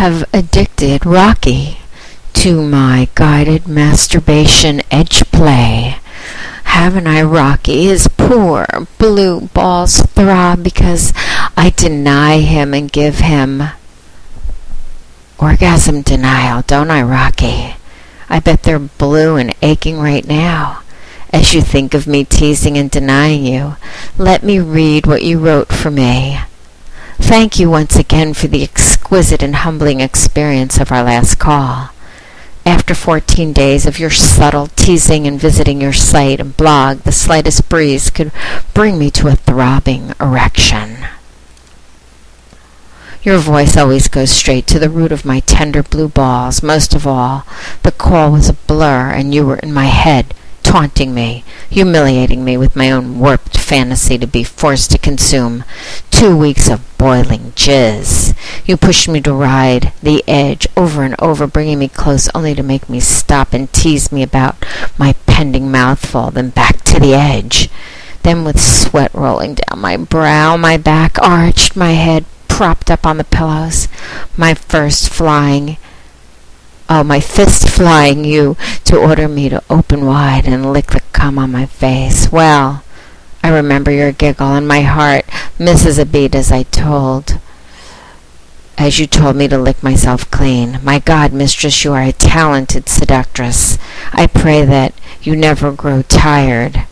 have addicted Rocky to my guided masturbation edge play. Haven't I, Rocky? His poor blue balls throb because I deny him and give him orgasm denial, don't I, Rocky? I bet they're blue and aching right now. As you think of me teasing and denying you, let me read what you wrote for me. Thank you once again for the exquisite and humbling experience of our last call. After 14 days of your subtle teasing and visiting your site and blog, the slightest breeze could bring me to a throbbing erection. Your voice always goes straight to the root of my tender blue balls. Most of all, the call was a blur, and you were in my head, taunting me, humiliating me with my own warped fantasy to be forced to consume two weeks of boiling jizz. You pushed me to ride the edge over and over, bringing me close only to make me stop and tease me about my pending mouthful, then back to the edge. Then, with sweat rolling down my brow, my back arched, my head propped up on the pillows, my first flying Oh, my fist flying you to order me to open wide and lick the cum on my face. Well, I remember your giggle and my heart misses a beat as I told, as you told me to lick myself clean. My God, mistress, you are a talented seductress. I pray that you never grow tired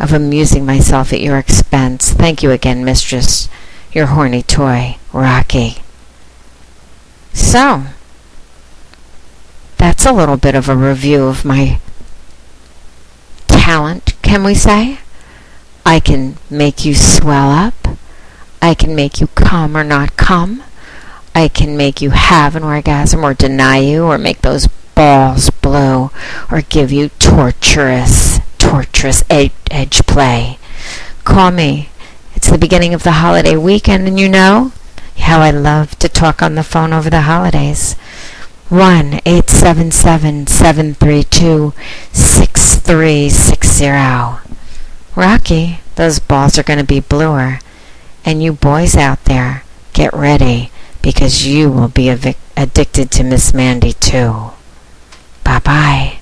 of amusing myself at your expense. Thank you again, mistress, your horny toy, Rocky. So, that's a little bit of a review of my talent, can we say? I can make you swell up. I can make you come or not come. I can make you have an orgasm or deny you or make those balls blow or give you torturous, torturous ed- edge play. Call me. It's the beginning of the holiday weekend, and you know how I love to talk on the phone over the holidays one eight seven seven seven three two six three six zero. Rocky, those balls are going to be bluer. And you boys out there, get ready because you will be addicted to Miss Mandy too. Bye bye.